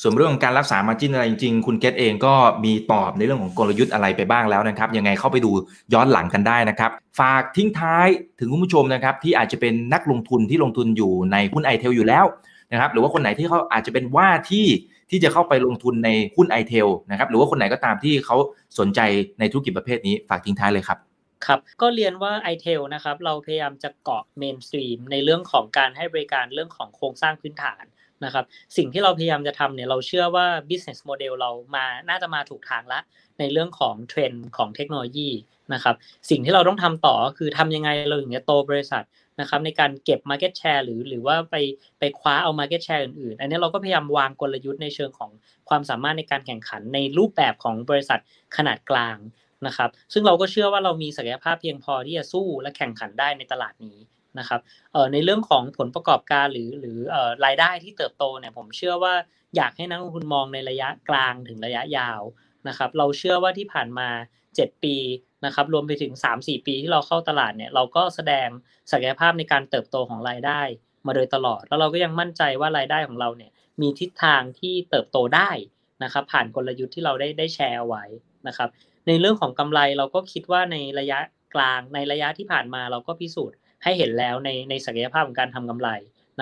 ส่วนเรื่องของการรักษา margin อะไรจริงๆ คุณเกตเองก็มีตอบในเรื่องของกลยุทธ์อะไรไปบ้างแล้วนะครับ ยังไงเข้าไปดูย้อนหลังกันได้นะครับ ฝากทิ้งท้ายถึงคุณผู้ชมนะครับ ที่อาจจะเป็นนักลงทุนที่ลงทุนอยู่ในหุ้น ITEL อยู่แล้วนะครับหรือว่าคนไหนที่เขาอาจจะเป็นว่าที่ที่จะเข้าไปลงทุนในหุ้น ITEL นะครับหรือว่าคนไหนก็ตามที่เขาสนใจในธุรกิจประเภทนี้ฝากทิ้งท้ายเลยครับ ครับ ก็เรียนว่า i t e l นะครับ เราพยายามจะเกาะ mainstream ในเรื่องของการให้บริการเรื่องของโครงสร้างพื้นฐานนะครับ สิ่งที่เราพยายามจะทำเนี่ย เราเชื่อว่า business model เรามาน่าจะมาถูกทางละในเรื่องของเทรนด์ของเทคโนโลยีนะครับ สิ่งที่เราต้องทำต่อคือทำยังไงเราถึงจะโตบริษัทนะครับในการเก็บ market share หรือหรือว่าไปไปคว้าเอา market share อื่นๆ อันนี้เราก็พยายามวางกลยุทธ์ในเชิงของความสามารถในการแข่งขันในรูปแบบของบริษัทขนาดกลาง นะครับ ซึ่งเราก็เชื่อว่าเรามีศักยภาพเพียงพอที่จะสู้และแข่งขันได้ในตลาดนี้นะครับในเรื่องของผลประกอบการหรือหรือเอ่อรายได้ที่เติบโตเนี่ยผมเชื่อว่าอยากให้นักลงทุนมองในระยะกลางถึงระยะยาวนะครับ เราเชื่อว่าที่ผ่านมา 7 ปีนะครับรวมไปถึง 3-4 ปีที่เราเข้าตลาดเนี่ยเราก็แสดงศักยภาพในการเติบโตของรายได้มาโดยตลอด แล้วเราก็ยังมั่นใจว่ารายได้ของเราเนี่ยมีทิศทางที่เติบโตได้นะครับผ่านกลยุทธ์ที่เราได้ได้แชร์ไว้นะครับ ในเรื่องของกำไรเราก็คิดว่าในระยะกลางในระยะที่ผ่านมาเราก็พิสูจน์ให้เห็นแล้วในในศักยภาพของการทำกำไร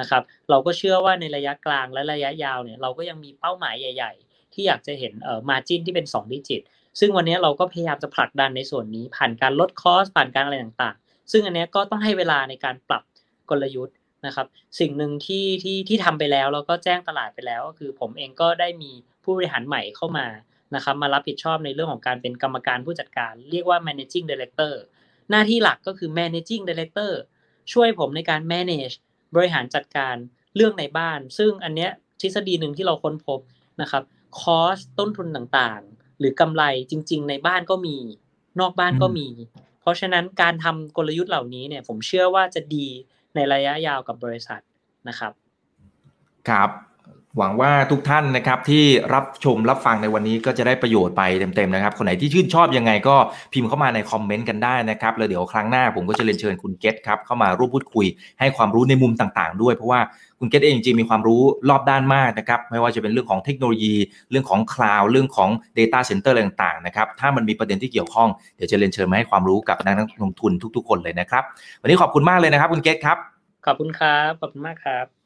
นะครับ เราก็เชื่อว่าในระยะกลางและระยะยาวเนี่ยเราก็ยังมีเป้าหมายใหญ่ ๆ ที่อยากจะเห็นเอ่อมาจิ้นที่เป็น2ดิจิต ซึ่งวันนี้เราก็พยายามจะผลักดันในส่วนนี้ ผ่านการลดคอสผ่านการอะไรต่างๆ ซึ่งอันนี้ก็ต้องให้เวลาในการปรับกลยุทธ์นะครับ สิ่งหนึ่งที่ที่ที่ทำไปแล้วแล้วก็แจ้งตลาดไปแล้วก็คือผมเองก็ได้มีผู้บริหารใหม่เข้ามา นะครับมารับผิดชอบในเรื่องของการเป็นกรรมการผู้จัดการ เรียกว่า managing director หน้าที่หลักก็คือ managing director ช่วยผมในการ manage บริหารจัดการเรื่องในบ้าน ซึ่งอันเนี้ยทฤษฎีหนึ่งที่เราค้นพบนะครับคอสต้นทุนต่างๆ หรือกำไรจริง ๆ ในบ้านก็มี นอกบ้านก็มี เพราะฉะนั้นการทำกลยุทธ์เหล่านี้เนี่ยผมเชื่อว่าจะดีในระยะยาวกับบริษัทนะครับ ครับ หวังว่าทุกท่านนะครับที่รับชมรับฟังในวันนี้ก็จะได้ประโยชน์ไปเต็มๆนะครับ คนไหนที่ชื่นชอบยังไงก็พิมพ์เข้ามาในคอมเมนต์กันได้นะครับ แล้วเดี๋ยวครั้งหน้าผมก็จะเรียนเชิญคุณเกตครับเข้ามาร่วมพูดคุยให้ความรู้ในมุมต่างๆ ด้วยเพราะว่าคุณเกตเองจริงๆมีความรู้รอบด้านมากนะครับ ไม่ว่าจะเป็นเรื่องของเทคโนโลยี เรื่องของคลาวด์เรื่องของ Data Center อะไรต่างๆนะครับถ้ามันมีประเด็นที่เกี่ยวข้องเดี๋ยวจะเรียนเชิญมาให้ความรู้กับนักลงทุนทุก ๆ คนเลยนะครับ วันนี้ขอบคุณมากเลยนะครับ คุณเกตครับขอบคุณครับขอบคุณมากครับ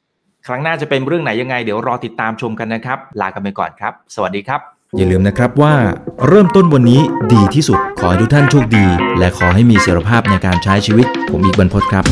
ครั้งหน้าจะเป็นเรื่องไหนยังไง เดี๋ยวรอติดตามชมกันนะครับ ลากันไปก่อนครับ สวัสดีครับ อย่าลืมนะครับว่าเริ่มต้นวันนี้ดีที่สุดขอให้ทุกท่านโชคดี และขอให้มีเสรีภาพในการใช้ชีวิต ผมอีกบรรพตครับ